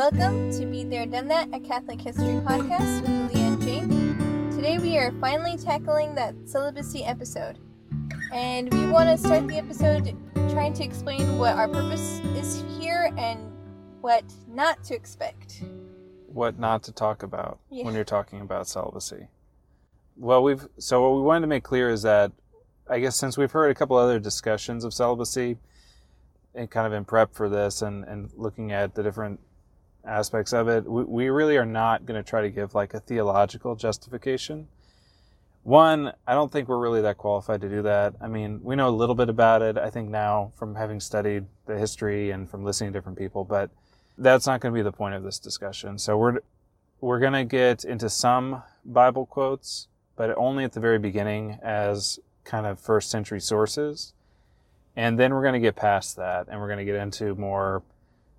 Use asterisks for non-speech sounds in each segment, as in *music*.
Welcome to Be There Done That, a Catholic history podcast with Leah and Jane. Today we are finally tackling that celibacy episode. And we want to start the episode trying to explain what our purpose is here and what not to expect. What not to talk about Yeah. when you're talking about celibacy. Well, we've so what we wanted to make clear is that I guess since we've heard a couple other discussions of celibacy and kind of in prep for this and, and looking at the different aspects of it, we, we really are not going to try to give like a theological justification. One, I don't think we're really that qualified to do that. I mean, we know a little bit about it, I think now from having studied the history and from listening to different people, but that's not going to be the point of this discussion. So we're we're going to get into some Bible quotes, but only at the very beginning as kind of first century sources. And then we're going to get past that and we're going to get into more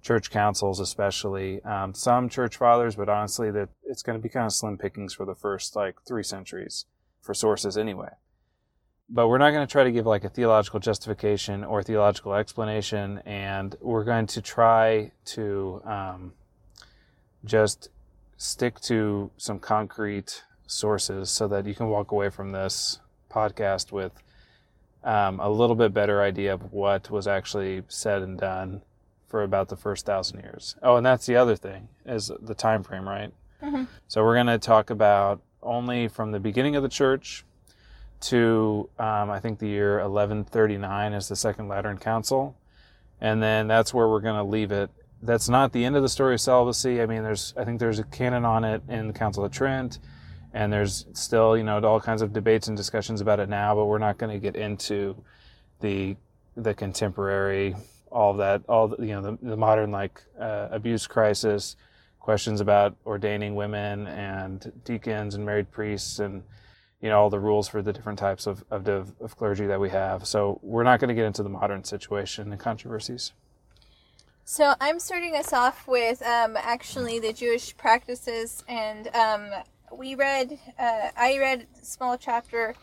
church councils, especially um, some church fathers, but honestly, that it's going to be kind of slim pickings for the first like three centuries for sources anyway. But we're not going to try to give like a theological justification or theological explanation, and we're going to try to um, just stick to some concrete sources so that you can walk away from this podcast with um, a little bit better idea of what was actually said and done for about the first thousand years. Oh, and that's the other thing is the time frame, right? Mhm. So we're going to talk about only from the beginning of the church to um, I think the year 1139 is the Second Lateran Council, and then that's where we're going to leave it. That's not the end of the story of celibacy. I mean, there's I think there's a canon on it in the Council of Trent, and there's still you know all kinds of debates and discussions about it now. But we're not going to get into the the contemporary all of that all the, you know the, the modern like uh, abuse crisis questions about ordaining women and deacons and married priests and you know all the rules for the different types of, of, of, of clergy that we have so we're not going to get into the modern situation and controversies So I'm starting us off with um, actually the Jewish practices, and um, we read, uh, I read a small chapter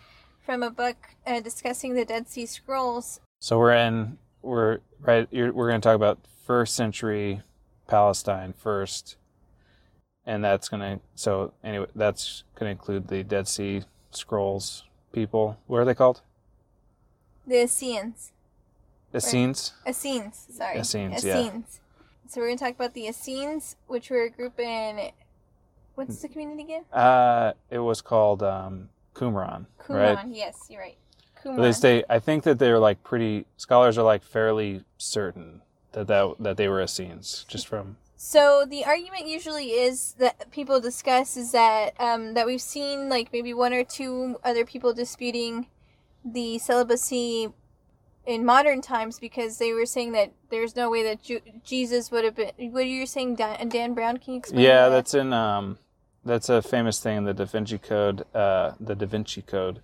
from a book uh, discussing the Dead Sea Scrolls. so we're in we're right you're, we're going to talk about first century palestine first and that's going to so anyway that's going to include the dead sea scrolls people what are they called The Essenes. essenes Essenes, sorry. Essenes, yeah. So we're going to talk about the Essenes, which were a group in, what's the community again? Uh, it was called um, Qumran, Qumran. right? Yes, you're right. But they say. I think that they're like pretty. Scholars are like fairly certain that that, that they were Essenes, just from. So the argument usually is that people discuss is that um, that we've seen like maybe one or two other people disputing the celibacy in modern times because they were saying that there's no way that Ju- Jesus would have been. What are you saying, Dan, Dan Brown? Can you explain? Yeah, that? that's in. Um, that's a famous thing in the Da Vinci Code. Uh, the Da Vinci Code.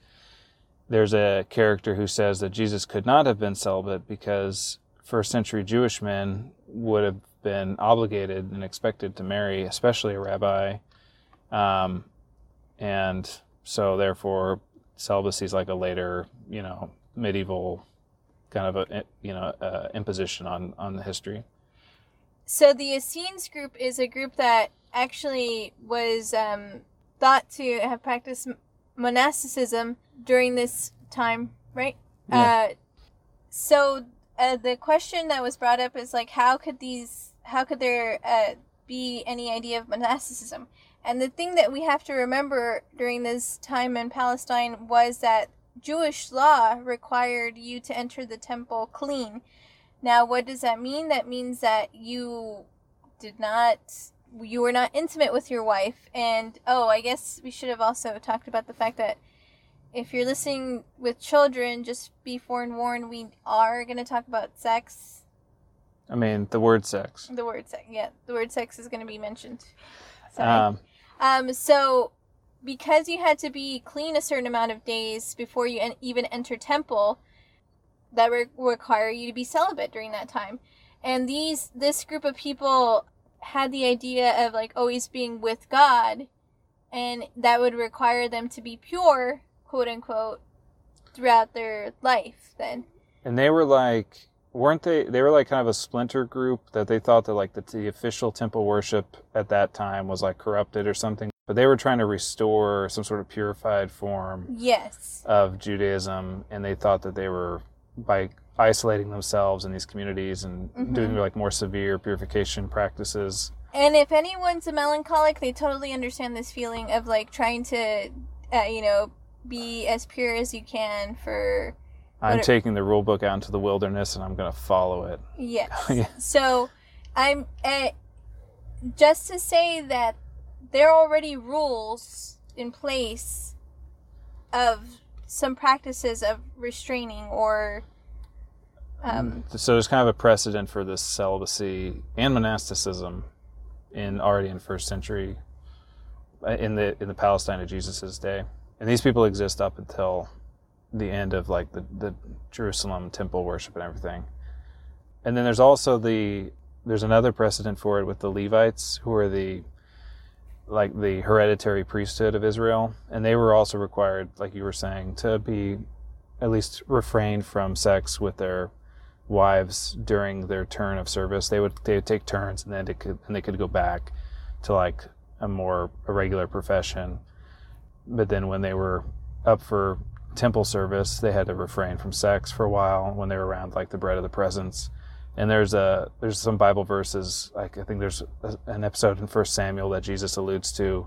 There's a character who says that Jesus could not have been celibate because first century Jewish men would have been obligated and expected to marry, especially a rabbi, um, and so therefore celibacy is like a later, you know, medieval kind of a you know uh, imposition on on the history. So the Essenes group is a group that actually was um, thought to have practiced monasticism during this time, right? Yeah. Uh, so uh, the question that was brought up is like, how could these, how could there uh, be any idea of monasticism? And the thing that we have to remember during this time in Palestine was that Jewish law required you to enter the temple clean. Now, what does that mean? That means that you did not, you were not intimate with your wife. And, oh, I guess we should have also talked about the fact that if you're listening with children, just be forewarned, we are going to talk about sex. I mean, the word sex. The word sex, yeah, the word sex is going to be mentioned. Sorry. Um, Um, so because you had to be clean a certain amount of days before you en- even enter temple, that re- require you to be celibate during that time. And these this group of people had the idea of like always being with God, and that would require them to be pure, quote unquote, throughout their life. Then and they were like weren't they? They were like kind of a splinter group that they thought that like the, the official temple worship at that time was like corrupted or something. But they were trying to restore some sort of purified form Yes. of Judaism, and they thought that they were by isolating themselves in these communities and doing like more severe purification practices. And if anyone's a melancholic, they totally understand this feeling of like trying to, uh, you know, be as pure as you can for I'm taking the rule book out into the wilderness and I'm going to follow it. Yes. *laughs* Yeah. So, I'm uh, just to say that there are already rules in place of some practices of restraining or um, So there's kind of a precedent for this celibacy and monasticism in already in first century uh, in the in the Palestine of Jesus's day. And these people exist up until the end of like the, the Jerusalem temple worship and everything. And then there's also the there's another precedent for it with the Levites who are the like the hereditary priesthood of Israel and they were also required like you were saying to be at least refrain from sex with their wives during their turn of service. They would they would take turns and then they could and they could go back to like a more a regular profession. But then when they were up for temple service, they had to refrain from sex for a while when they were around like the bread of the presence. And there's a there's some Bible verses like I think there's a, an episode in First Samuel that Jesus alludes to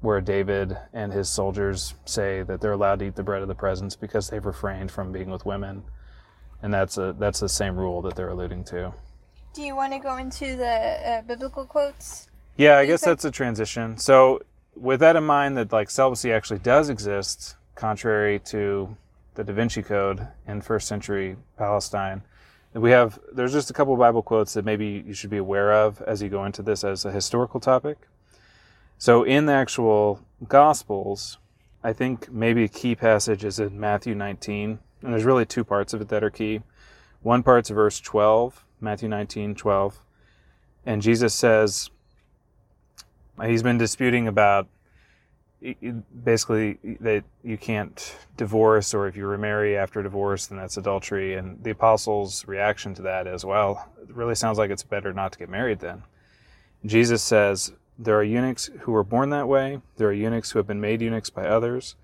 where David and his soldiers say that they're allowed to eat the bread of the presence because they've refrained from being with women and that's a that's the same rule that they're alluding to. do you want to go into the uh, biblical quotes? Yeah, I guess that's a transition. So, with that in mind, that like celibacy actually does exist, contrary to the Da Vinci Code in first century Palestine, we have there's just a couple of Bible quotes that maybe you should be aware of as you go into this as a historical topic. So, in the actual Gospels, I think maybe a key passage is in Matthew 19, and there's really two parts of it that are key. One part's verse 12, Matthew 19, 12, and Jesus says, he's been disputing about basically that you can't divorce or if you remarry after divorce then that's adultery. And the apostles reaction to that is well it really sounds like it's better not to get married then. Jesus says there are eunuchs who were born that way. There are eunuchs who have been made eunuchs by others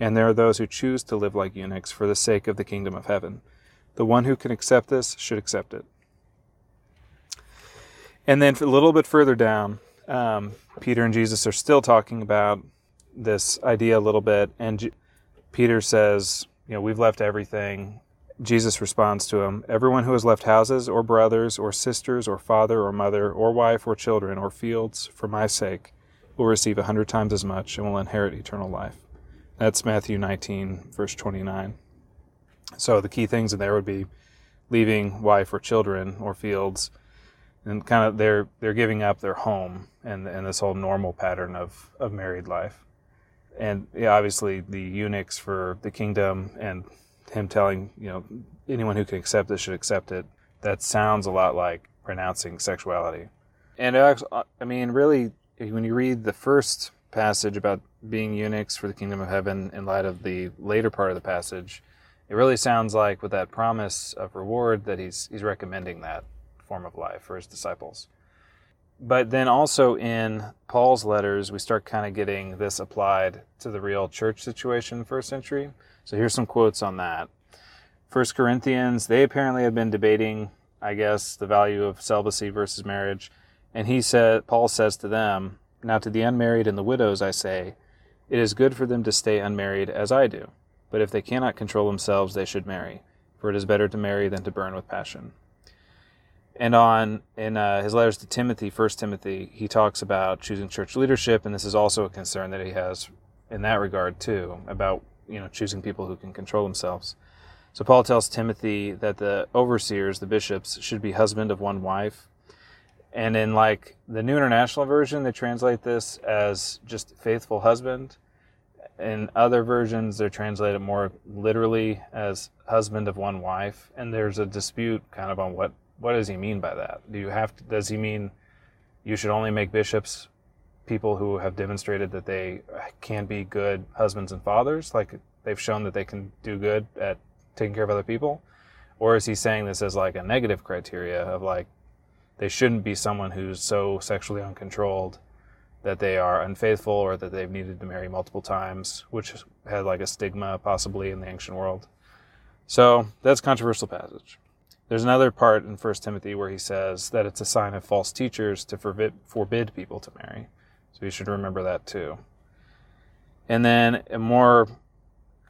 and there are those who choose to live like eunuchs for the sake of the kingdom of heaven the one who can accept this should accept it and then a little bit further down, um, Peter and Jesus are still talking about this idea a little bit. And J- Peter says, You know, we've left everything. Jesus responds to him Everyone who has left houses, or brothers, or sisters, or father, or mother, or wife, or children, or fields for my sake will receive a hundred times as much and will inherit eternal life. That's Matthew 19, verse 29. So the key things in there would be leaving wife or children or fields and kind of they're they're giving up their home and and this whole normal pattern of of married life. And yeah obviously the eunuchs for the kingdom and him telling you know anyone who can accept this should accept it. That sounds a lot like renouncing sexuality. And i mean really when you read the first passage about being eunuchs for the kingdom of heaven in light of the later part of the passage it really sounds like with that promise of reward that he's he's recommending that form of life for his disciples. But then also in Paul's letters, we start kind of getting this applied to the real church situation in the first century. So here's some quotes on that. First Corinthians, they apparently have been debating, I guess, the value of celibacy versus marriage. And he said, Paul says to them, Now to the unmarried and the widows I say, it is good for them to stay unmarried as I do. But if they cannot control themselves, they should marry, for it is better to marry than to burn with passion. And on in uh, his letters to Timothy, First Timothy, he talks about choosing church leadership, and this is also a concern that he has in that regard too, about you know choosing people who can control themselves. So Paul tells Timothy that the overseers, the bishops, should be husband of one wife. And in like the New International Version, they translate this as just faithful husband. In other versions, they're translated more literally as husband of one wife. And there's a dispute kind of on what what does he mean by that? Do you have to, does he mean you should only make bishops people who have demonstrated that they can be good husbands and fathers, like they've shown that they can do good at taking care of other people? or is he saying this as like a negative criteria of like they shouldn't be someone who's so sexually uncontrolled that they are unfaithful or that they've needed to marry multiple times, which had like a stigma possibly in the ancient world. So that's controversial passage. There's another part in 1 Timothy where he says that it's a sign of false teachers to forbid, forbid people to marry. So you should remember that too. And then a more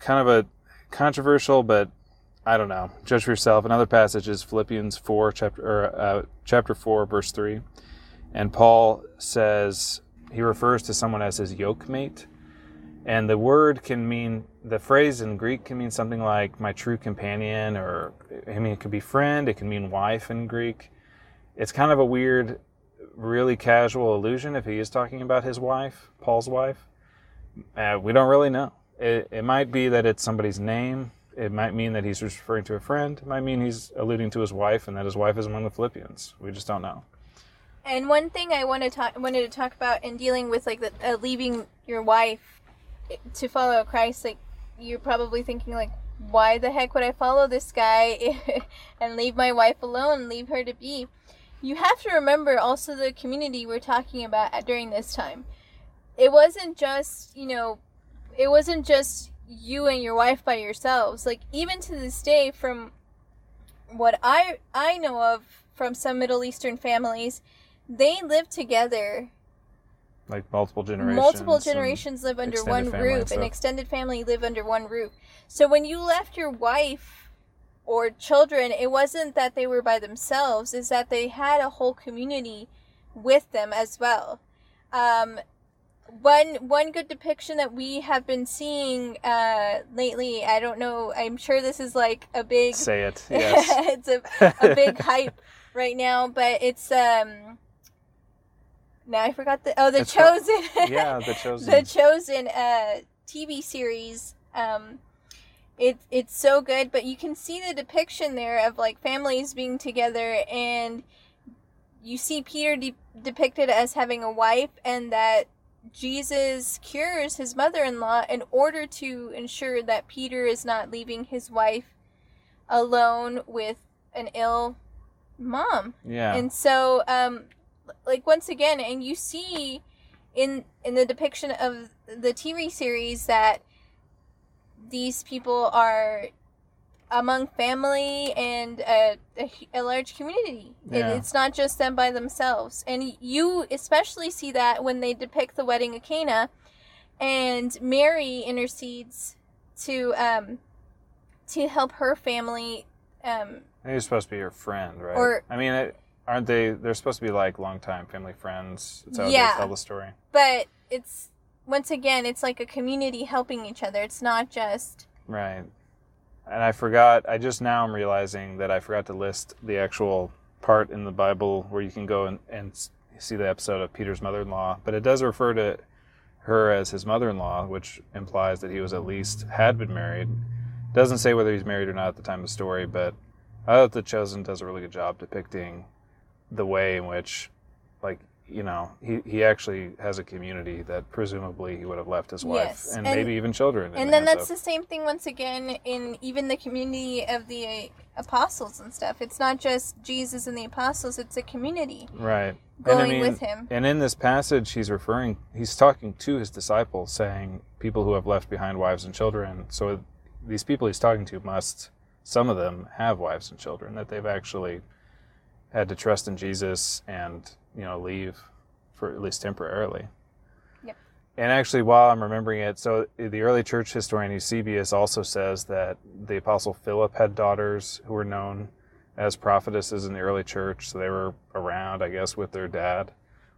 kind of a controversial, but I don't know. Judge for yourself. Another passage is Philippians 4, chapter, or, uh, chapter 4, verse 3. And Paul says, he refers to someone as his yoke mate. And the word can mean, the phrase in Greek can mean something like my true companion, or I mean, it could be friend, it can mean wife in Greek. It's kind of a weird, really casual allusion if he is talking about his wife, Paul's wife. Uh, we don't really know. It, it might be that it's somebody's name. It might mean that he's referring to a friend. It might mean he's alluding to his wife and that his wife is among the Philippians. We just don't know. And one thing I want to talk wanted to talk about in dealing with like the, uh, leaving your wife to follow Christ, like you're probably thinking like, why the heck would I follow this guy *laughs* and leave my wife alone, leave her to be? You have to remember also the community we're talking about during this time. It wasn't just you know, it wasn't just you and your wife by yourselves. Like even to this day, from what I I know of from some Middle Eastern families, they live together. Like multiple generations multiple generations live under one roof an extended family live under one roof. So when you left your wife or children it wasn't that they were by themselves is that they had a whole community with them as well. Um, one one good depiction that we have been seeing uh, lately i don't know i'm sure this is like a big say it *laughs* yes it's a, a big *laughs* hype right now but it's um now I forgot the oh the it's chosen. *laughs* yeah, the chosen. the chosen uh, TV series. Um, it it's so good, but you can see the depiction there of like families being together, and you see Peter de- depicted as having a wife, and that Jesus cures his mother-in-law in order to ensure that Peter is not leaving his wife alone with an ill mom. Yeah. And so um like once again and you see in in the depiction of the TV series that these people are among family and a, a, a large community. Yeah. It, it's not just them by themselves. And you especially see that when they depict the wedding of Cana and Mary intercedes to um to help her family um He's supposed to be your friend, right? Or I mean, it, aren't they? They're supposed to be like longtime family friends. That's how yeah, they tell the story. But it's once again, it's like a community helping each other. It's not just right. And I forgot. I just now am realizing that I forgot to list the actual part in the Bible where you can go and, and see the episode of Peter's mother-in-law. But it does refer to her as his mother-in-law, which implies that he was at least had been married. Doesn't say whether he's married or not at the time of the story, but I thought the Chosen does a really good job depicting the way in which, like, you know, he, he actually has a community that presumably he would have left his wife yes. and, and, maybe even children. And then that's of. the same thing once again in even the community of the apostles and stuff. It's not just Jesus and the apostles; it's a community, right? Going I mean, with him. And in this passage, he's referring, he's talking to his disciples, saying, "People who have left behind wives and children." So these people he's talking to must, some of them, have wives and children that they've actually had to trust in Jesus and you know leave for at least temporarily. Yep. And actually, while I'm remembering it, so the early church historian Eusebius also says that the apostle Philip had daughters who were known as prophetesses in the early church. So they were around, I guess, with their dad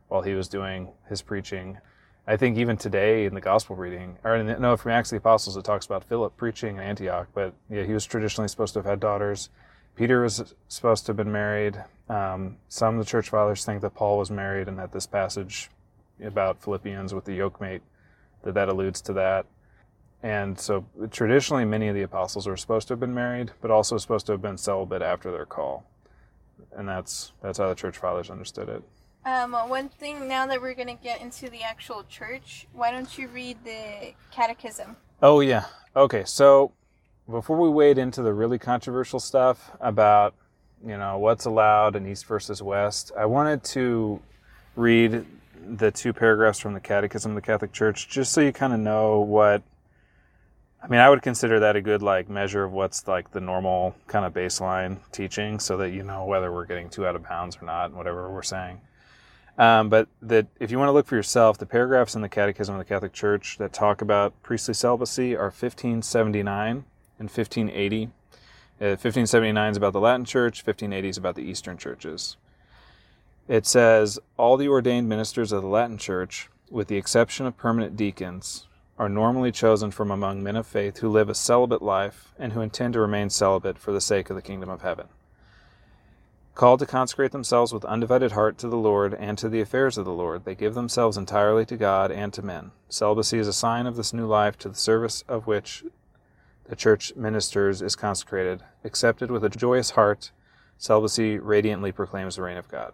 while he was doing his preaching. I think even today in the gospel reading, or in the, no, from Acts of the Apostles, it talks about Philip preaching in Antioch, but yeah, he was traditionally supposed to have had daughters. Peter was supposed to have been married. Um, some of the church fathers think that Paul was married, and that this passage about Philippians with the yokemate that that alludes to that. And so, traditionally, many of the apostles are supposed to have been married, but also supposed to have been celibate after their call, and that's that's how the church fathers understood it. Um, one thing now that we're going to get into the actual church, why don't you read the catechism? Oh yeah. Okay. So before we wade into the really controversial stuff about you know what's allowed in East versus West, I wanted to read the two paragraphs from the Catechism of the Catholic Church just so you kind of know what. I mean, I would consider that a good like measure of what's like the normal kind of baseline teaching, so that you know whether we're getting too out of bounds or not, and whatever we're saying. Um, but that if you want to look for yourself, the paragraphs in the Catechism of the Catholic Church that talk about priestly celibacy are 1579 and 1580. Uh, 1579 is about the Latin Church, 1580 is about the Eastern churches. It says, All the ordained ministers of the Latin Church, with the exception of permanent deacons, are normally chosen from among men of faith who live a celibate life and who intend to remain celibate for the sake of the kingdom of heaven. Called to consecrate themselves with undivided heart to the Lord and to the affairs of the Lord, they give themselves entirely to God and to men. Celibacy is a sign of this new life to the service of which the church ministers is consecrated. Accepted with a joyous heart, celibacy radiantly proclaims the reign of God.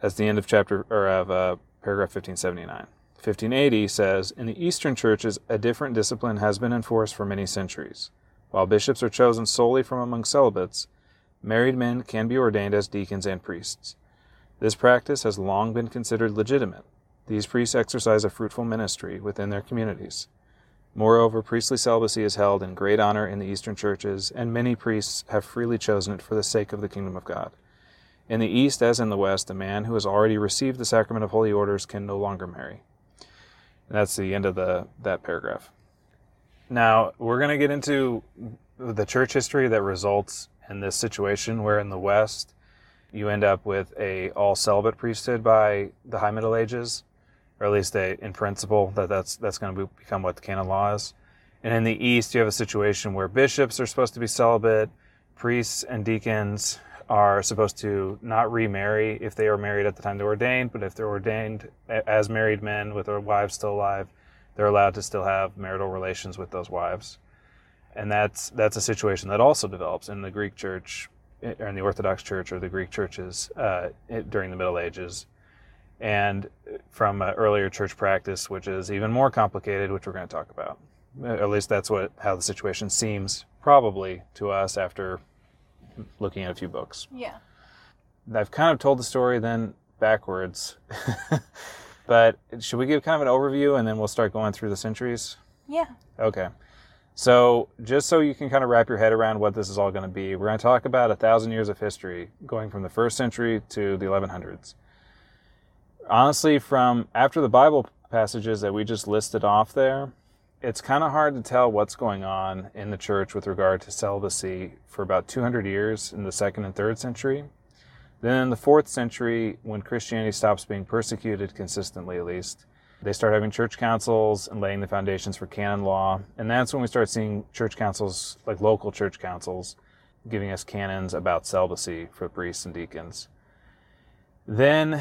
That's the end of chapter or of uh, paragraph 1579. 1580 says, In the Eastern churches, a different discipline has been enforced for many centuries. While bishops are chosen solely from among celibates, married men can be ordained as deacons and priests. This practice has long been considered legitimate. These priests exercise a fruitful ministry within their communities. Moreover, priestly celibacy is held in great honor in the Eastern churches, and many priests have freely chosen it for the sake of the kingdom of God. In the East, as in the West, a man who has already received the sacrament of holy orders can no longer marry. And that's the end of the that paragraph. Now we're going to get into the church history that results in this situation where in the West you end up with a all celibate priesthood by the High Middle Ages, or at least a, in principle that that's that's going to become what the canon law is. And in the East, you have a situation where bishops are supposed to be celibate, priests and deacons are supposed to not remarry if they are married at the time they're ordained, but if they're ordained as married men with their wives still alive, they're allowed to still have marital relations with those wives and that's that's a situation that also develops in the Greek Church or in the Orthodox Church or the Greek churches uh, during the Middle Ages, and from uh, earlier church practice, which is even more complicated, which we're going to talk about. At least that's what how the situation seems probably to us after looking at a few books. Yeah. I've kind of told the story then backwards. *laughs* but should we give kind of an overview and then we'll start going through the centuries? Yeah. Okay. So, just so you can kind of wrap your head around what this is all going to be, we're going to talk about a thousand years of history going from the first century to the 1100s. Honestly, from after the Bible passages that we just listed off there, it's kind of hard to tell what's going on in the church with regard to celibacy for about 200 years in the second and third century. Then in the fourth century, when Christianity stops being persecuted consistently, at least, they start having church councils and laying the foundations for canon law. And that's when we start seeing church councils, like local church councils, giving us canons about celibacy for priests and deacons. Then,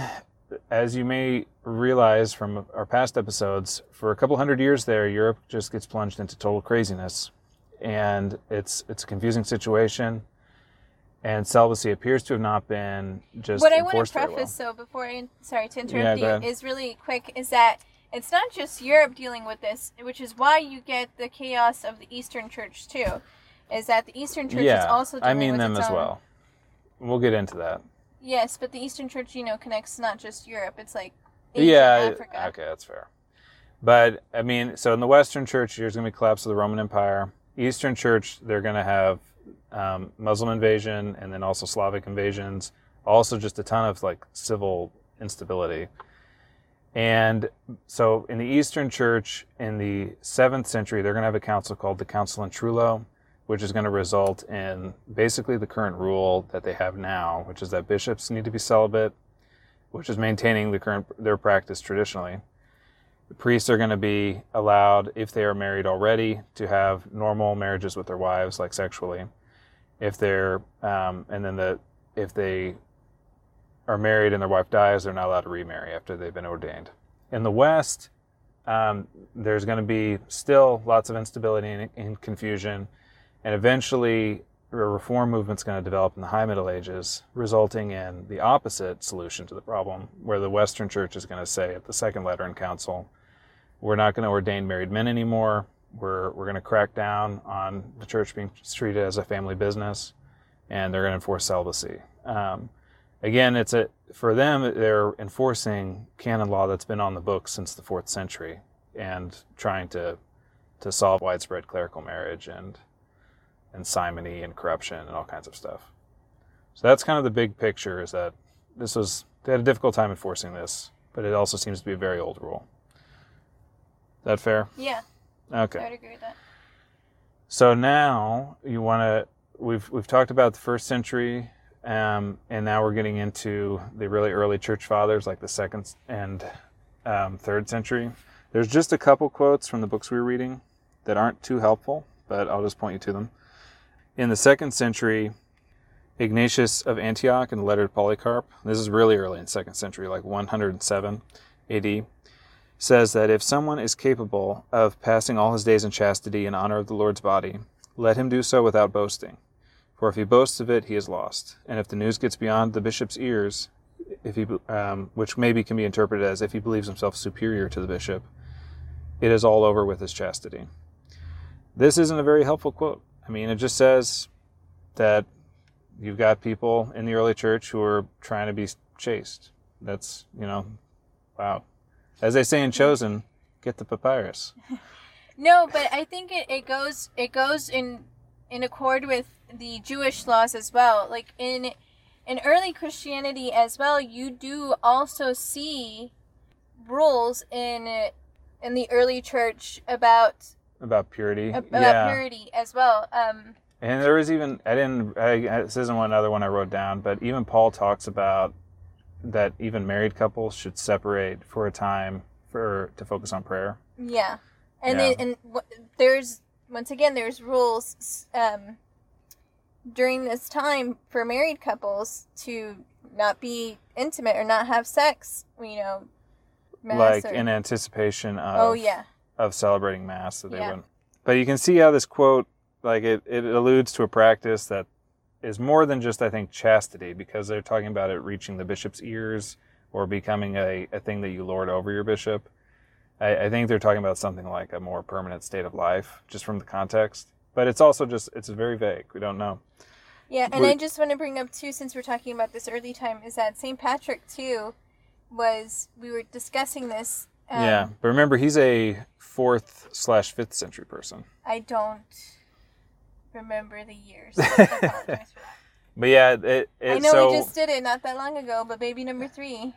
as you may realize from our past episodes, for a couple hundred years there, Europe just gets plunged into total craziness. And it's it's a confusing situation and celibacy appears to have not been just. What I want to preface, well. so before I sorry to interrupt yeah, you, is really quick. Is that it's not just Europe dealing with this, which is why you get the chaos of the Eastern Church too. Is that the Eastern Church yeah, is also dealing I mean with them as own... well. We'll get into that. Yes, but the Eastern Church, you know, connects not just Europe. It's like Asia, yeah, Africa. Okay, that's fair. But I mean, so in the Western Church, there's going to be collapse of the Roman Empire. Eastern Church, they're going to have um, Muslim invasion and then also Slavic invasions. Also, just a ton of like civil instability. And so in the Eastern Church in the seventh century, they're going to have a council called the Council in Trullo, which is going to result in basically the current rule that they have now, which is that bishops need to be celibate, which is maintaining the current their practice traditionally. The priests are going to be allowed, if they are married already, to have normal marriages with their wives, like sexually. If they're, um, and then the if they are married and their wife dies, they're not allowed to remarry after they've been ordained. In the West, um, there's going to be still lots of instability and, and confusion, and eventually a reform movement's going to develop in the High Middle Ages, resulting in the opposite solution to the problem, where the Western Church is going to say at the Second Lateran Council, we're not going to ordain married men anymore. we're we're going to crack down on the church being treated as a family business, and they're going to enforce celibacy. Um, again, it's a for them they're enforcing canon law that's been on the books since the fourth century, and trying to to solve widespread clerical marriage and and simony and corruption and all kinds of stuff. So that's kind of the big picture. Is that this was they had a difficult time enforcing this, but it also seems to be a very old rule. Is that fair? Yeah. Okay. I would agree with that. So now you want to. We've we've talked about the first century, um, and now we're getting into the really early church fathers, like the second and um, third century. There's just a couple quotes from the books we were reading that aren't too helpful, but I'll just point you to them. In the second century, Ignatius of Antioch in the letter to Polycarp, this is really early in second century, like 107 AD, says that if someone is capable of passing all his days in chastity in honor of the Lord's body, let him do so without boasting. For if he boasts of it, he is lost. And if the news gets beyond the bishop's ears, if he, um, which maybe can be interpreted as if he believes himself superior to the bishop, it is all over with his chastity. This isn't a very helpful quote. I mean, it just says that you've got people in the early church who are trying to be chaste. That's, you know, wow. As they say in Chosen, get the papyrus. *laughs* No, but I think it, it goes it goes in in accord with the Jewish laws as well. Like in in early Christianity as well, you do also see rules in in the early church about About purity. about yeah. purity as well. Um, And there was even I didn't. I, this isn't one other one I wrote down, but even Paul talks about that even married couples should separate for a time for to focus on prayer. yeah, and Yeah. then and w- there's once again there's rules um, during this time for married couples to not be intimate or not have sex. You know, like or- in anticipation of oh yeah, of celebrating mass that they Yeah. wouldn't. But you can see how this quote like it, it alludes to a practice that is more than just I think chastity because they're talking about it reaching the bishop's ears or becoming a, a thing that you lord over your bishop. I, I think they're talking about something like a more permanent state of life, just from the context. But it's also just it's very vague. We don't know. Yeah, and We're- I just want to bring up too, since we're talking about this early time, is that St. Patrick too was we were discussing this. Um, yeah. But remember he's a fourth slash fifth century person. I don't remember the years. I apologize for that. But yeah, it, it I know so we just did it not that long ago, but baby number three.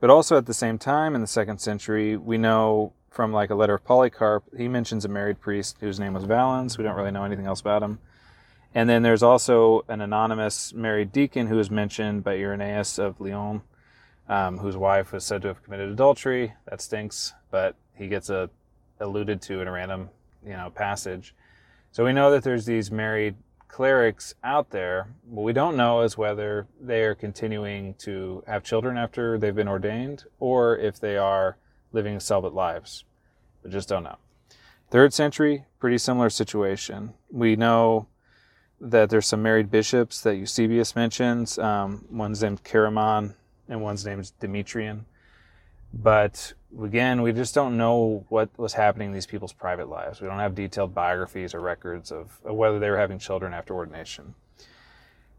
But also at the same time in the second century, we know from like a letter of Polycarp, he mentions a married priest whose name was Valens. We don't really know anything else about him. And then there's also an anonymous married deacon who is mentioned by Irenaeus of Lyon, um, whose wife was said to have committed adultery. That stinks, but he gets a, alluded to in a random, you know, passage. So we know that there's these married clerics out there. What we don't know is whether they are continuing to have children after they've been ordained or if they are living celibate lives. We just don't know. Third century, pretty similar situation. We know that there's some married bishops that Eusebius mentions. Um, one's named Chaeremon and one's named Demetrian. But again, we just don't know what was happening in these people's private lives. We don't have detailed biographies or records of, of whether they were having children after ordination.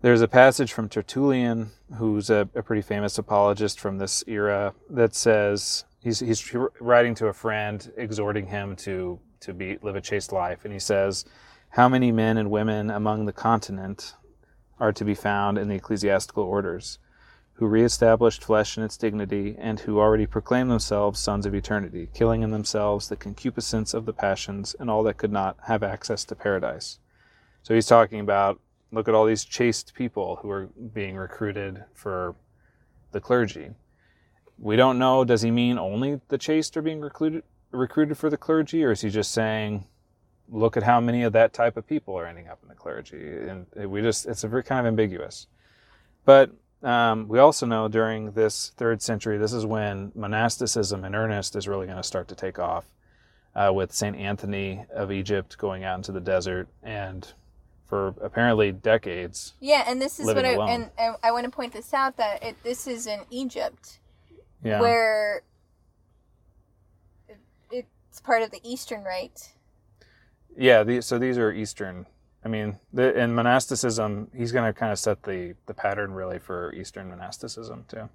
There's a passage from Tertullian, who's a, a pretty famous apologist from this era, that says he's, he's writing to a friend, exhorting him to, to be, live a chaste life. And he says, How many men and women among the continent are to be found in the ecclesiastical orders? Who reestablished flesh in its dignity, and who already proclaim themselves sons of eternity, killing in themselves the concupiscence of the passions and all that could not have access to paradise. So he's talking about look at all these chaste people who are being recruited for the clergy. We don't know, does he mean only the chaste are being recruited recruited for the clergy, or is he just saying look at how many of that type of people are ending up in the clergy? And we just it's a very kind of ambiguous. But um, we also know during this third century, this is when monasticism in earnest is really going to start to take off, uh, with Saint Anthony of Egypt going out into the desert and for apparently decades. Yeah, and this is what I alone. and, and I want to point this out that it, this is in Egypt Yeah, where it, it's part of the Eastern Rite. Yeah, the, so these are Eastern. I mean, the, in monasticism, he's going to kind of set the the pattern really for Eastern monasticism too.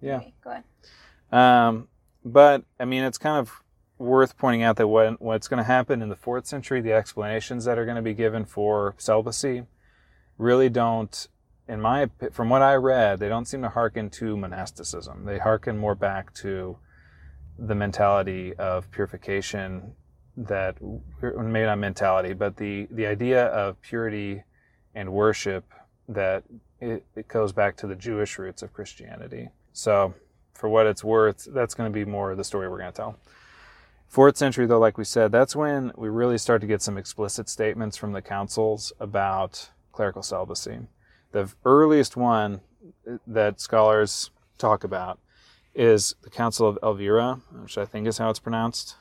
Yeah. Okay, go on. Um, but I mean, it's kind of worth pointing out that what what's going to happen in the fourth century, the explanations that are going to be given for celibacy, really don't, in my from what I read, they don't seem to hearken to monasticism. They hearken more back to the mentality of purification that maybe not mentality, but the the idea of purity and worship that it, it goes back to the Jewish roots of Christianity. So, for what it's worth, that's going to be more of the story we're going to tell. Fourth century, though, like we said, that's when we really start to get some explicit statements from the councils about clerical celibacy. The earliest one uh, that scholars talk about is the Council of Elvira, which I think is how it's pronounced.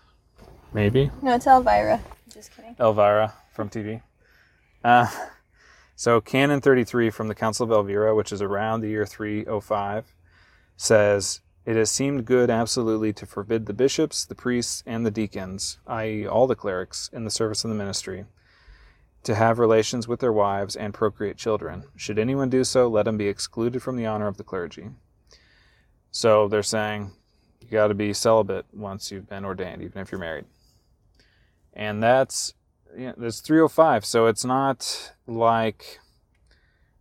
Maybe. No, it's Elvira. Just kidding. Elvira from TV. Uh, so, Canon 33 from the Council of Elvira, which is around the year 305, says, It has seemed good absolutely to forbid the bishops, the priests, and the deacons, i.e., all the clerics, in the service of the ministry, to have relations with their wives and procreate children. Should anyone do so, let him be excluded from the honor of the clergy. So, they're saying you got to be celibate once you've been ordained, even if you're married and that's you know, there's 305 so it's not like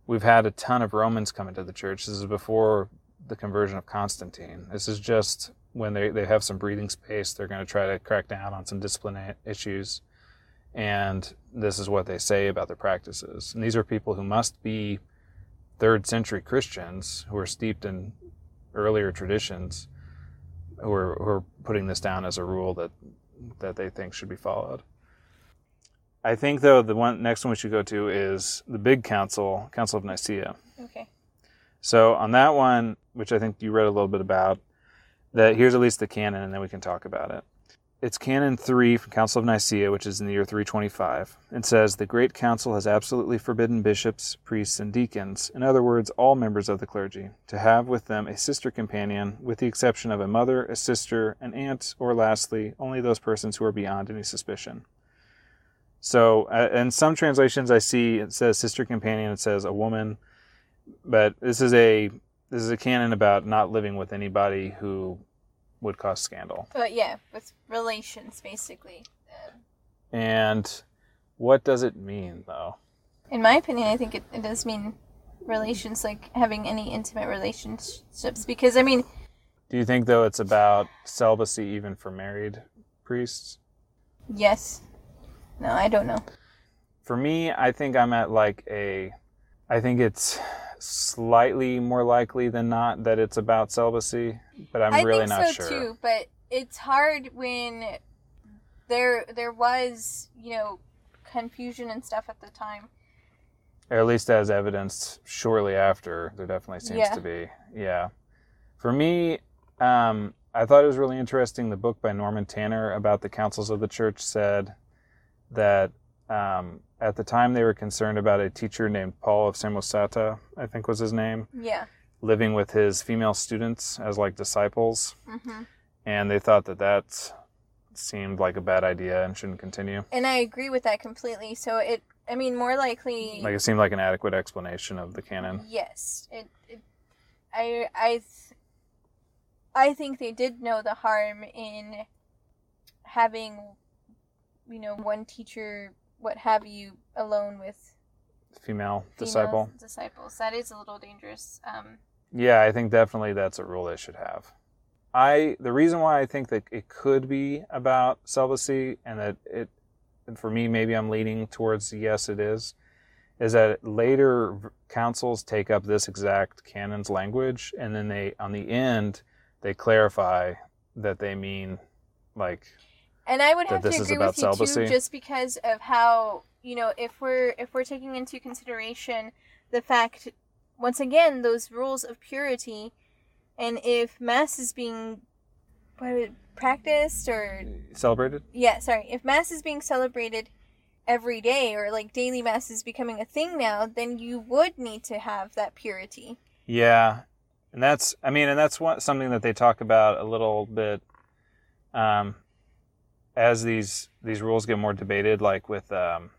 we've had a ton of romans come into the church. This is before the conversion of constantine. This is just when they, they have some breathing space they're going to try to crack down on some discipline issues. And this is what they say about their practices. And these are people who must be third century christians who are steeped in earlier traditions who are, who are putting this down as a rule that that they think should be followed. I think though the one next one we should go to is the big council, Council of Nicaea. Okay. So on that one, which I think you read a little bit about, that here's at least the canon, and then we can talk about it. It's Canon 3 from Council of Nicaea, which is in the year 325. and says, The Great Council has absolutely forbidden bishops, priests, and deacons, in other words, all members of the clergy, to have with them a sister companion, with the exception of a mother, a sister, an aunt, or lastly, only those persons who are beyond any suspicion. So, uh, in some translations, I see it says sister companion, it says a woman, but this is a this is a canon about not living with anybody who would cause scandal. But yeah, with relations, basically. And what does it mean, though? In my opinion, I think it, it does mean relations, like having any intimate relationships. Because, I mean, Do you think, though, it's about celibacy even for married priests? yes. No, I don't know. For me, I think I'm at like a. I think it's slightly more likely than not that it's about celibacy, but I'm I really think not so sure. too, but it's hard when there there was, you know, confusion and stuff at the time. Or at least as evidenced shortly after, there definitely seems Yeah. to be. Yeah. For me, um, I thought it was really interesting. The book by Norman Tanner about the councils of the church said that um, at the time they were concerned about a teacher named Paul of Samosata, I think was his name, Yeah. living with his female students as like disciples. hmm And they thought that that seemed like a bad idea and shouldn't continue. And I agree with that completely. So it, I mean, more likely, Like it seemed like an adequate explanation of the canon. yes. It, it, I, I, th- I think they did know the harm in having, you know, one teacher, what have you, alone with Female female disciple. disciples. That is a little dangerous. Um, Yeah, I think definitely that's a rule they should have. I the reason why I think that it could be about celibacy and that it and for me maybe I'm leaning towards yes it is is that later councils take up this exact canon's language and then they on the end they clarify that they mean like And I would have to agree with you celibacy? too, just because of how you know if we're if we're taking into consideration the fact, once again, those rules of purity, and if mass is being what practiced or celebrated yeah, sorry, if mass is being celebrated every day or like daily mass is becoming a thing now, then you would need to have that purity. Yeah, and that's I mean, and that's what something that they talk about a little bit um, as these these rules get more debated, like with um,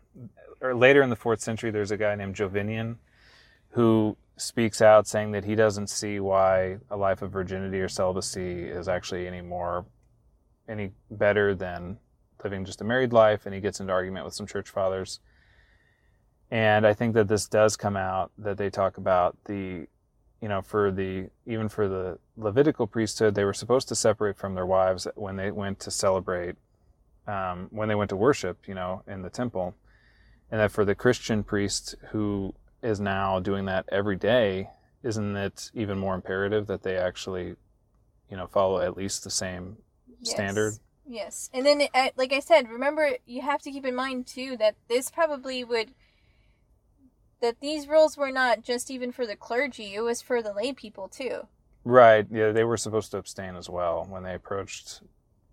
or later in the fourth century, there's a guy named Jovinian who speaks out saying that he doesn't see why a life of virginity or celibacy is actually any more any better than living just a married life. And he gets into argument with some church fathers. And i think that this does come out that they talk about the you know for the even for the levitical priesthood they were supposed to separate from their wives when they went to celebrate um, when they went to worship you know in the temple and that for the christian priest who is now doing that every day, isn't it even more imperative that they actually, you know, follow at least the same yes. standard? Yes. And then, like I said, remember, you have to keep in mind, too, that this probably would. That these rules were not just even for the clergy, it was for the lay people, too. Right. Yeah, they were supposed to abstain as well when they approached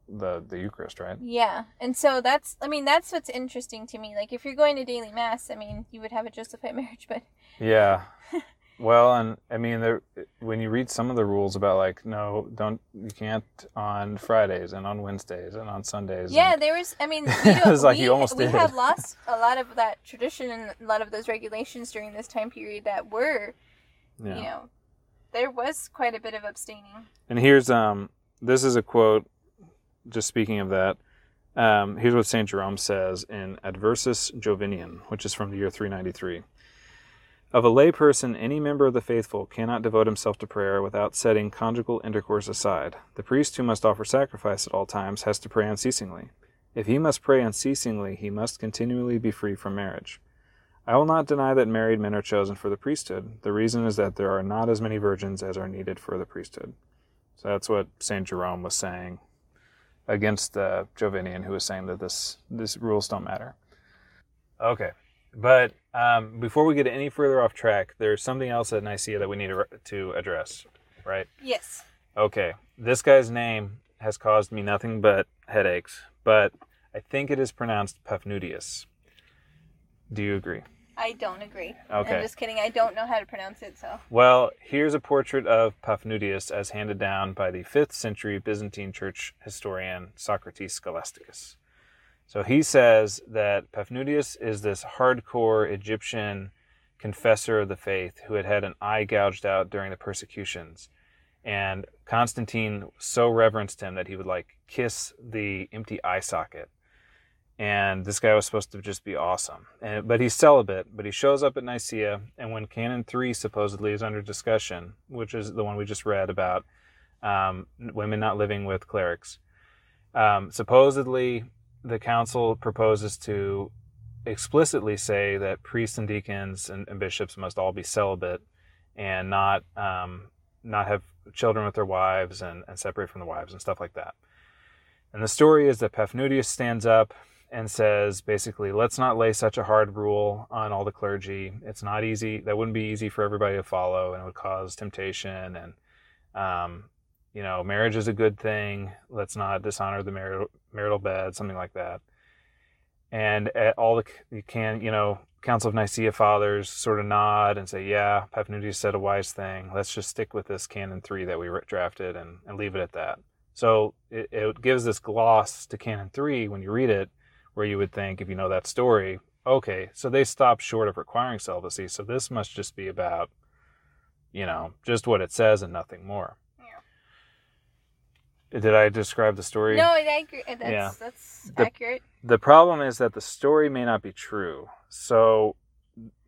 the the Eucharist, right? Yeah, and so that's I mean that's what's interesting to me. Like if you're going to daily mass, I mean you would have a justified marriage, but yeah. *laughs* well, and I mean there when you read some of the rules about like no, don't you can't on Fridays and on Wednesdays and on Sundays. Yeah, there was. I mean, *laughs* it was like we, you almost we did. have lost *laughs* a lot of that tradition and a lot of those regulations during this time period that were, yeah. you know, there was quite a bit of abstaining. And here's um this is a quote just speaking of that, um, here's what St. Jerome says in Adversus Jovinian, which is from the year 393. Of a lay person, any member of the faithful cannot devote himself to prayer without setting conjugal intercourse aside. The priest who must offer sacrifice at all times has to pray unceasingly. If he must pray unceasingly, he must continually be free from marriage. I will not deny that married men are chosen for the priesthood. The reason is that there are not as many virgins as are needed for the priesthood. So that's what St. Jerome was saying against uh, Jovinian, who was saying that this these rules don't matter. Okay, but um, before we get any further off track, there's something else at Nicaea that we need to, to address, right? Yes. Okay, this guy's name has caused me nothing but headaches, but I think it is pronounced Paphnutius. Do you agree? I don't agree. Okay. I'm just kidding. I don't know how to pronounce it, so. Well, here's a portrait of Paphnutius as handed down by the 5th century Byzantine church historian Socrates Scholasticus. So he says that Paphnutius is this hardcore Egyptian confessor of the faith who had had an eye gouged out during the persecutions. And Constantine so reverenced him that he would like kiss the empty eye socket and this guy was supposed to just be awesome. And, but he's celibate, but he shows up at Nicaea, and when Canon 3 supposedly is under discussion, which is the one we just read about um, women not living with clerics, um, supposedly the council proposes to explicitly say that priests and deacons and, and bishops must all be celibate and not um, not have children with their wives and, and separate from the wives and stuff like that. And the story is that Paphnutius stands up and says basically, let's not lay such a hard rule on all the clergy. It's not easy. That wouldn't be easy for everybody to follow, and it would cause temptation. And um, you know, marriage is a good thing. Let's not dishonor the marital, marital bed, something like that. And at all the you can, you know, Council of Nicaea fathers sort of nod and say, "Yeah, Paphnutius said a wise thing. Let's just stick with this Canon three that we drafted and, and leave it at that." So it, it gives this gloss to Canon three when you read it, where you would think, if you know that story, okay, so they stopped short of requiring celibacy, so this must just be about, you know, just what it says and nothing more. Yeah. Did I describe the story? No, I agree. That's, yeah. that's the, accurate. The problem is that the story may not be true. So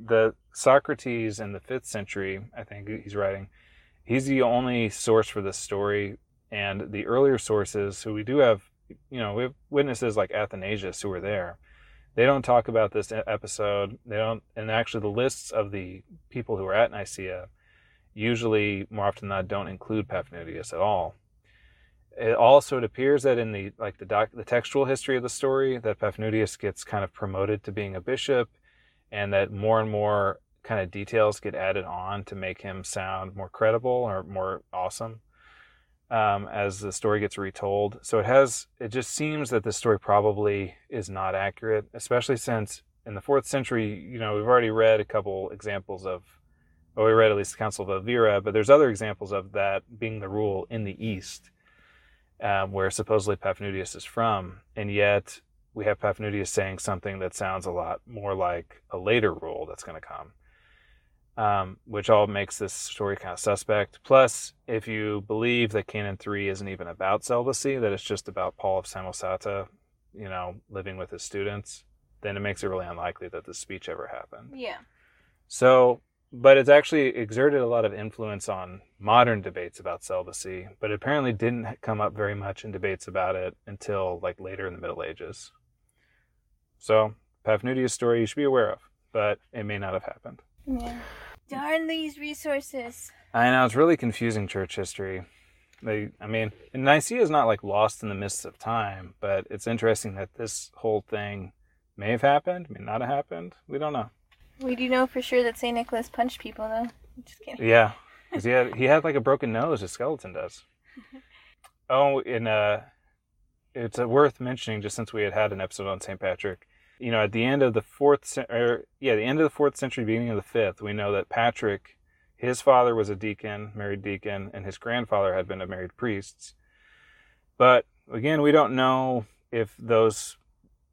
the Socrates in the fifth century, I think he's writing, he's the only source for this story. And the earlier sources, who we do have you know, we have witnesses like Athanasius who were there. They don't talk about this episode. They don't, and actually, the lists of the people who were at Nicaea usually, more often than not, don't include Paphnutius at all. It also it appears that in the like the doc, the textual history of the story, that Paphnutius gets kind of promoted to being a bishop, and that more and more kind of details get added on to make him sound more credible or more awesome um, as the story gets retold. So it has, it just seems that the story probably is not accurate, especially since in the fourth century, you know, we've already read a couple examples of, well, we read at least the Council of Elvira, but there's other examples of that being the rule in the East. um, where supposedly Paphnutius is from, and yet we have Paphnutius saying something that sounds a lot more like a later rule that's going to come, um, which all makes this story kind of suspect. Plus, if you believe that Canon 3 isn't even about celibacy, that it's just about Paul of Samosata, you know, living with his students, then it makes it really unlikely that the speech ever happened. Yeah. So, but it's actually exerted a lot of influence on modern debates about celibacy, but it apparently didn't come up very much in debates about it until like later in the Middle Ages. So, Paphnutius' story you should be aware of, but it may not have happened. Yeah. Darn these resources. I know it's really confusing church history. They, I mean, Nicaea is not like lost in the mists of time, but it's interesting that this whole thing may have happened, may not have happened. We don't know. We do know for sure that St. Nicholas punched people, though. I'm just kidding. Yeah, because he had *laughs* he had like a broken nose. His skeleton does. *laughs* oh, and uh, it's uh, worth mentioning just since we had had an episode on St. Patrick. You know, at the end of the fourth, or yeah, the end of the fourth century, beginning of the fifth, we know that Patrick, his father was a deacon, married deacon, and his grandfather had been a married priest. But again, we don't know if those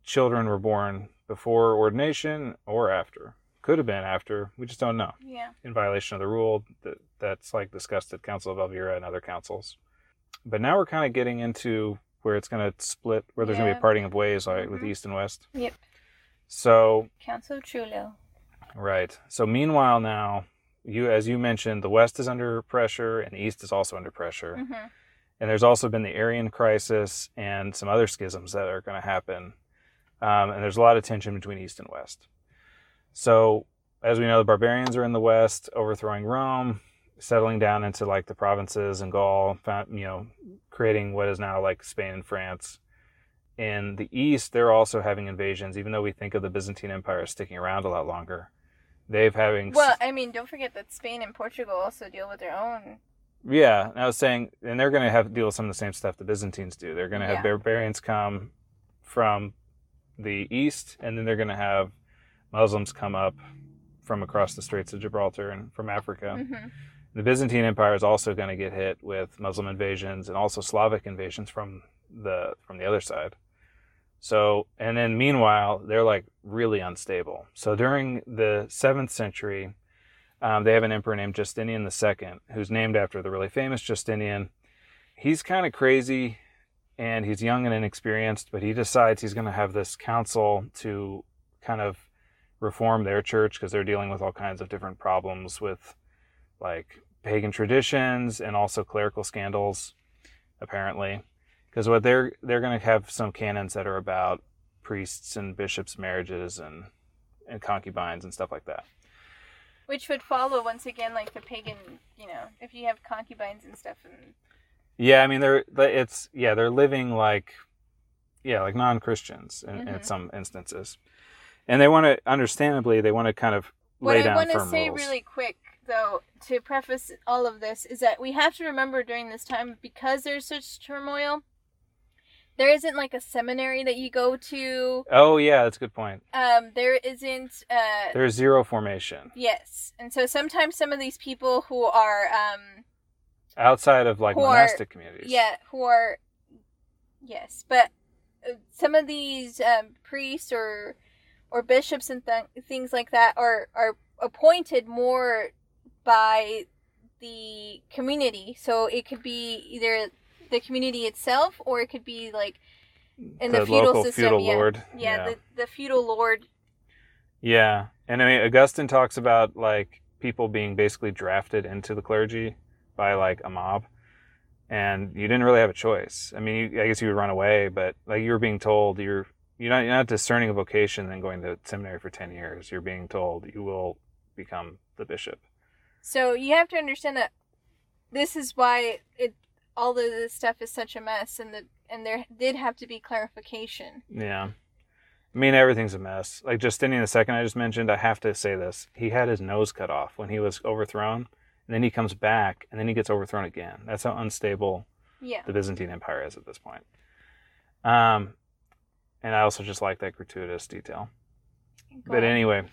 children were born before ordination or after. Could have been after. We just don't know. Yeah. In violation of the rule that that's like discussed at Council of Elvira and other councils. But now we're kind of getting into where it's going to split, where there's going to be a parting of ways, like with Mhm. East and West. Yep. So Council of Trullo. right. So meanwhile, now you, as you mentioned, the West is under pressure and the East is also under pressure. Mm-hmm. And there's also been the Arian crisis and some other schisms that are going to happen. Um, and there's a lot of tension between East and West. So, as we know, the barbarians are in the West, overthrowing Rome, settling down into like the provinces and Gaul, you know, creating what is now like Spain and France. In the East, they're also having invasions, even though we think of the Byzantine Empire as sticking around a lot longer. They've having Well, I mean, don't forget that Spain and Portugal also deal with their own. Yeah, I was saying, and they're going to have to deal with some of the same stuff the Byzantines do. They're going to have Yeah. barbarians come from the east, and then they're going to have Muslims come up from across the Straits of Gibraltar and from Africa. Mm-hmm. The Byzantine Empire is also going to get hit with Muslim invasions and also Slavic invasions from the from the other side. So, and then meanwhile, they're like really unstable. So during the seventh century, um, they have an emperor named Justinian II, who's named after the really famous Justinian. He's kind of crazy and he's young and inexperienced, but he decides he's going to have this council to kind of reform their church because they're dealing with all kinds of different problems with like pagan traditions and also clerical scandals, apparently. Because what they're they're going to have some canons that are about priests and bishops' marriages and and concubines and stuff like that. Which would follow once again, like the pagan. You know, if you have concubines and stuff, and Yeah, I mean they're it's yeah they're living like yeah like non Christians in, in Mhm. some instances, and they want to understandably they want to kind of what lay I down What I want to say rules. really quick, though, to preface all of this, is that we have to remember during this time because there's such turmoil. There isn't like a seminary that you go to. Oh yeah, that's a good point. Um, there isn't. Uh, There's zero formation yes, and so sometimes some of these people who are um, outside of like Who are- monastic communities. Yeah, who are yes, but uh, some of these um, priests or or bishops and th- things like that are are appointed more by the community. So it could be either the community itself, or it could be like in the, the feudal system. feudal yeah. lord. yeah, the the feudal lord. Yeah, and I mean Augustine talks about like people being basically drafted into the clergy by like a mob, and you didn't really have a choice. I mean, you, I guess you would run away, but like you were being told you're you're not you're not discerning a vocation and going to seminary for ten years. You're being told you will become the bishop. So you have to understand that this is why it all of this stuff is such a mess, and the and there did have to be clarification. Yeah. I mean, everything's a mess. Like Justinian second I just mentioned, I have to say this. He had his nose cut off when he was overthrown, and then he comes back, and then he gets overthrown again. That's how unstable Yeah. the Byzantine Empire is at this point. Um, and I also just like that gratuitous detail. Go But on. anyway,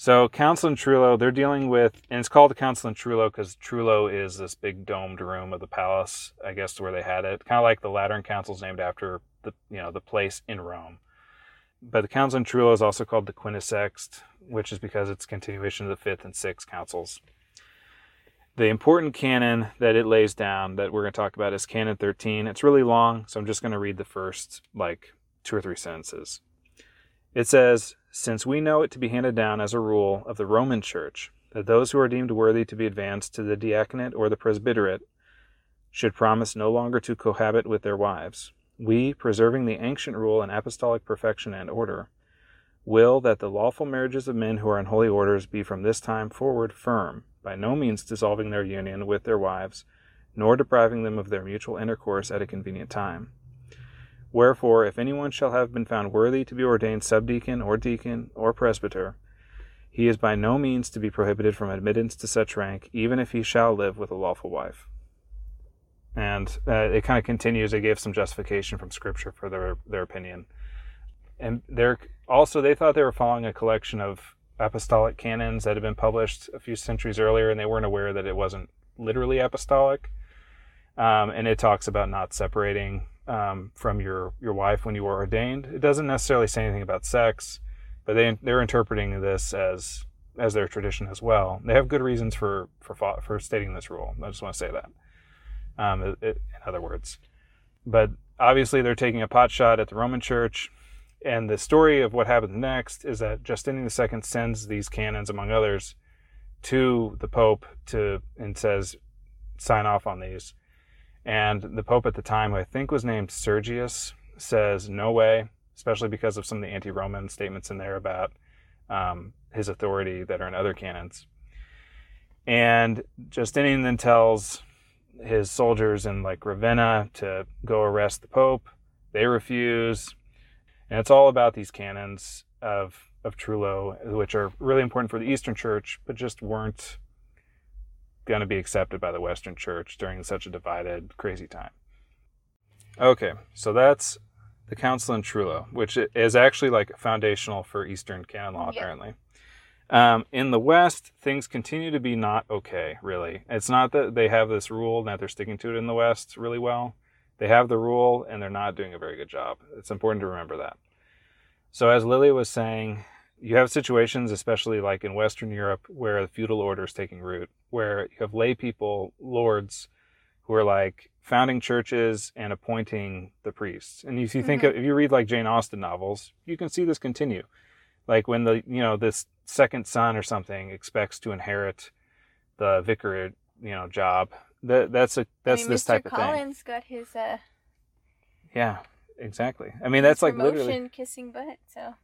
So Council in Trullo, they're dealing with, and it's called the Council in Trullo because Trullo is this big domed room of the palace, I guess, where they had it. Kind of like the Lateran Council is named after the, you know, the place in Rome. But the Council in Trullo is also called the Quinisext, which is because it's a continuation of the fifth and sixth councils. The important canon that it lays down that we're going to talk about is Canon 13. It's really long, so I'm just going to read the first like two or three sentences. It says, Since we know it to be handed down as a rule of the Roman Church that those who are deemed worthy to be advanced to the diaconate or the presbyterate should promise no longer to cohabit with their wives, we, preserving the ancient rule and apostolic perfection and order, will that the lawful marriages of men who are in holy orders be from this time forward firm, by no means dissolving their union with their wives, nor depriving them of their mutual intercourse at a convenient time. Wherefore, if anyone shall have been found worthy to be ordained subdeacon or deacon or presbyter, he is by no means to be prohibited from admittance to such rank, even if he shall live with a lawful wife. And uh, it kind of continues. They gave some justification from Scripture for their their opinion, and they're also they thought they were following a collection of apostolic canons that had been published a few centuries earlier, and they weren't aware that it wasn't literally apostolic. Um, and it talks about not separating um, from your your wife when you were ordained. It doesn't necessarily say anything about sex, but they they're interpreting this as as their tradition as well. They have good reasons for for for stating this rule. I just want to say that. Um, it, it, in other words, but obviously they're taking a pot shot at the Roman Church. And the story of what happens next is that Justinian II sends these canons, among others, to the Pope to and says, sign off on these. And the Pope at the time, who I think was named Sergius, says, no way, especially because of some of the anti Roman statements in there about um, his authority that are in other canons. And Justinian then tells his soldiers in like Ravenna to go arrest the Pope. They refuse. And it's all about these canons of of Trullo, which are really important for the Eastern Church, but just weren't going to be accepted by the Western Church during such a divided, crazy time. Okay, so that's the Council in Trullo, which is actually like foundational for Eastern canon law, yeah. apparently. Um, in the West, things continue to be not okay, really. It's not that they have this rule and that they're sticking to it in the West really well. They have the rule and they're not doing a very good job. It's important to remember that. So, as Lily was saying, you have situations, especially like in Western Europe, where the feudal order is taking root, where you have lay people, lords, who are like founding churches and appointing the priests. And if you think mm-hmm. of, if you read like Jane Austen novels, you can see this continue. Like when the you know this second son or something expects to inherit the vicar, you know, job. That that's a that's I mean, this Mr. type Collins of thing. Collins got his uh. Yeah, exactly. I mean, that's like literally kissing butt. So.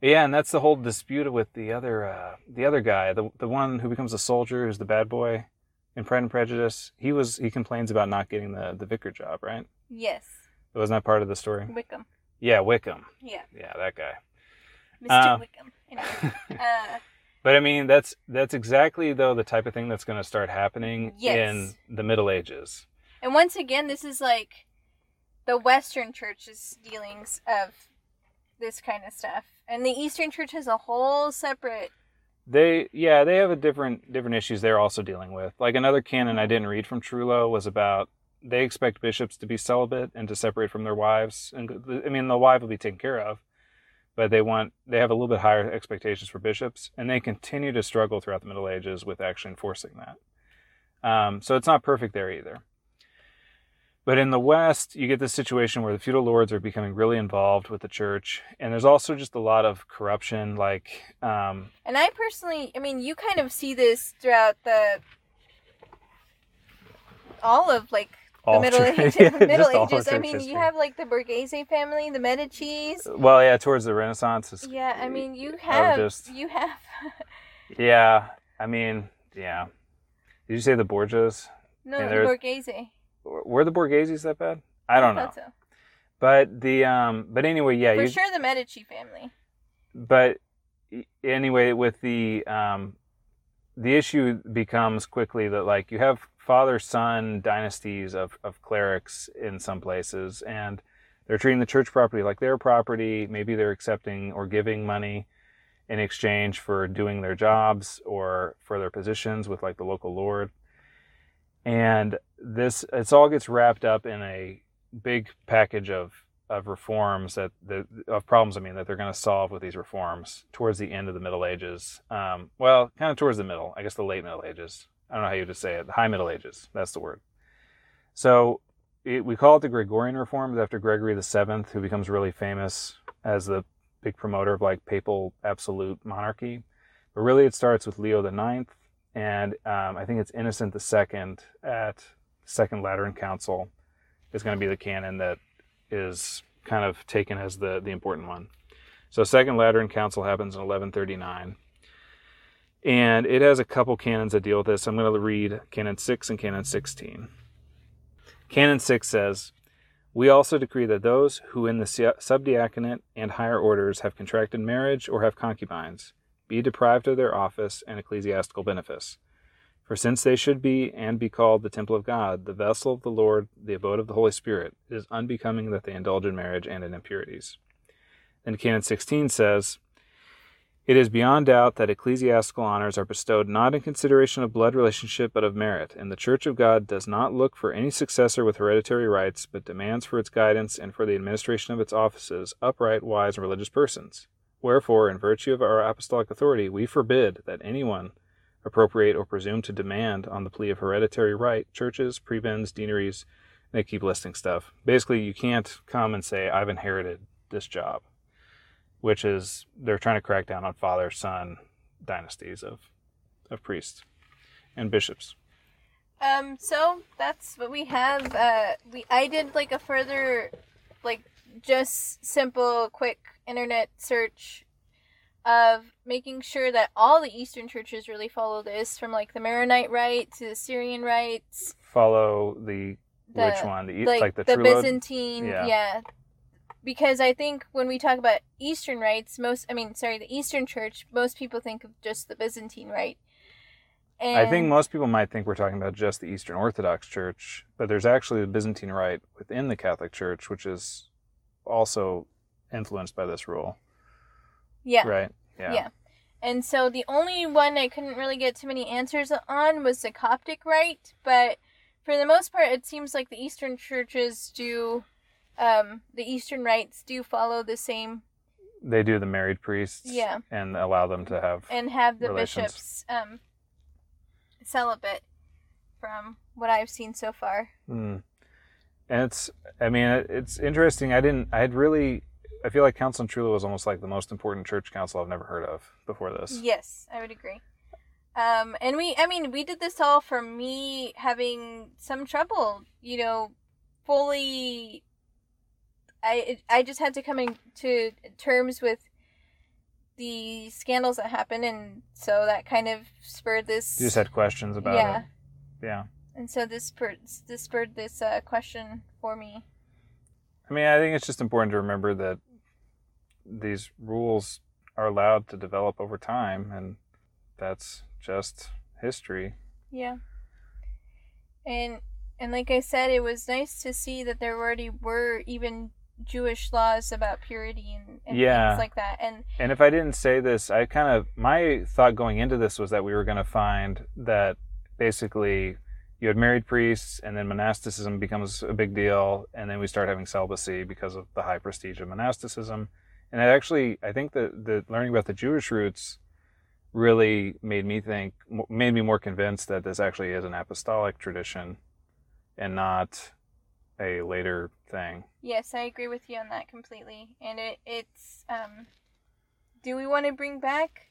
Yeah, and that's the whole dispute with the other uh, the other guy, the the one who becomes a soldier, who's the bad boy in Pride and Prejudice. He was he complains about not getting the the vicar job, right? Yes. It was not part of the story. Wickham. Yeah, Wickham. Yeah. Yeah, that guy. Mr. Uh, Wickham. Anyway, *laughs* uh, but I mean, that's that's exactly though the type of thing that's going to start happening yes. in the Middle Ages. And once again, this is like the Western Church's dealings of this kind of stuff, and the Eastern Church has a whole separate. They yeah they have a different different issues they're also dealing with. Like another canon I didn't read from Trullo was about they expect bishops to be celibate and to separate from their wives, and I mean the wife will be taken care of, but they want they have a little bit higher expectations for bishops, and they continue to struggle throughout the Middle Ages with actually enforcing that. Um, so it's not perfect there either. But in the West, you get this situation where the feudal lords are becoming really involved with the church, and there's also just a lot of corruption. Like, um, and I personally, I mean, you kind of see this throughout the all of like the Middle Ages. *laughs* yeah, Middle Ages. I mean, history. you have like the Borghese family, the Medici's. Well, yeah, towards the Renaissance. yeah, I mean, you have just, you have. *laughs* yeah, I mean, yeah. Did you say the Borgias? No, the Borghese were the Borgheses that bad? I don't I know. So. But the um, but anyway, yeah, for you, sure the Medici family. But anyway, with the um, the issue becomes quickly that like you have father son dynasties of of clerics in some places, and they're treating the church property like their property. Maybe they're accepting or giving money, in exchange for doing their jobs or for their positions with like the local lord. And this it's all gets wrapped up in a big package of of reforms that the of problems I mean that they're going to solve with these reforms towards the end of the Middle Ages. Um, well, kind of towards the middle, I guess the late Middle Ages. I don't know how you would say it. The High Middle Ages. That's the word. So it, we call it the Gregorian reforms after Gregory the Seventh, who becomes really famous as the big promoter of like papal absolute monarchy. But really, it starts with Leo the Ninth, and um, I think it's Innocent Second at Second Lateran Council is going to be the canon that is kind of taken as the the important one. So Second Lateran Council happens in 1139. And it has a couple canons that deal with this. I'm going to read Canon 6 and Canon 16. Canon 6 says, We also decree that those who in the subdiaconate and higher orders have contracted marriage or have concubines be deprived of their office and ecclesiastical benefice. For since they should be and be called the temple of God, the vessel of the Lord, the abode of the Holy Spirit, it is unbecoming that they indulge in marriage and in impurities. Then Canon 16 says, it is beyond doubt that ecclesiastical honors are bestowed not in consideration of blood relationship but of merit, and the Church of God does not look for any successor with hereditary rights, but demands for its guidance and for the administration of its offices upright, wise, and religious persons. Wherefore, in virtue of our apostolic authority, we forbid that anyone appropriate or presume to demand on the plea of hereditary right churches, prebends, deaneries, and they keep listing stuff. Basically, you can't come and say, I've inherited this job which is they're trying to crack down on father son dynasties of of priests and bishops. Um, so that's what we have. Uh, we I did like a further, like just simple, quick internet search of making sure that all the Eastern churches really follow this, from like the Maronite rite to the Syrian rites. Follow the, the which one? The like, like the, the Byzantine, yeah. yeah because I think when we talk about Eastern rites, most I mean, sorry, the Eastern Church, most people think of just the Byzantine rite. And I think most people might think we're talking about just the Eastern Orthodox Church, but there's actually the Byzantine rite within the Catholic Church, which is also influenced by this rule. Yeah. Right. Yeah. Yeah. And so the only one I couldn't really get too many answers on was the Coptic rite, but for the most part, it seems like the Eastern churches do um, the Eastern rites do follow the same. They do the married priests, yeah, and allow them to have and have the relations. bishops um, celibate, from what I've seen so far. Mm. And it's, I mean, it's interesting. I didn't, I had really, I feel like Council Trullo was almost like the most important church council I've never heard of before this. Yes, I would agree. Um, and we, I mean, we did this all for me having some trouble, you know, fully I I just had to come into terms with the scandals that happened, and so that kind of spurred this. You just had questions about yeah. it. Yeah. And so this spurred this spurred this uh, question for me. I mean, I think it's just important to remember that these rules are allowed to develop over time, and that's just history. Yeah. And and like I said, it was nice to see that there already were even Jewish laws about purity and, and yeah. things like that. And and if I didn't say this, I kind of my thought going into this was that we were going to find that basically you had married priests, and then monasticism becomes a big deal, and then we start having celibacy because of the high prestige of monasticism. And it actually, I think that the learning about the Jewish roots really made me think, made me more convinced that this actually is an apostolic tradition, and not a later thing. Yes, I agree with you on that completely. And it, it's um do we want to bring back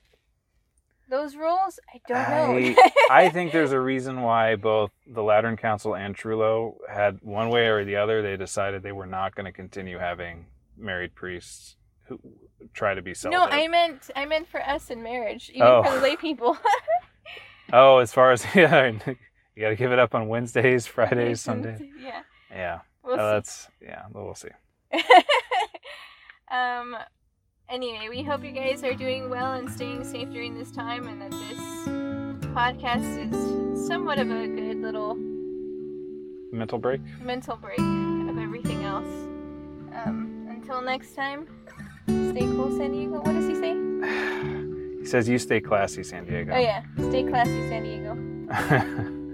those rules? I don't know. I, I *laughs* think there's a reason why both the Lateran Council and Trullo had one way or the other they decided they were not going to continue having married priests who try to be celibate. No, I meant I meant for us in marriage, even oh. for the lay people. *laughs* oh, as far as *laughs* yeah, you got to give it up on Wednesdays, Fridays, Sundays. Yeah. Yeah. We'll uh, that's yeah. We'll see. um. Anyway, we hope you guys are doing well and staying safe during this time, and that this podcast is somewhat of a good little mental break. Mental break of everything else. Um. Until next time, stay cool, San Diego. What does he say? *sighs* He says, "You stay classy, San Diego." Oh yeah, stay classy, San Diego. *laughs*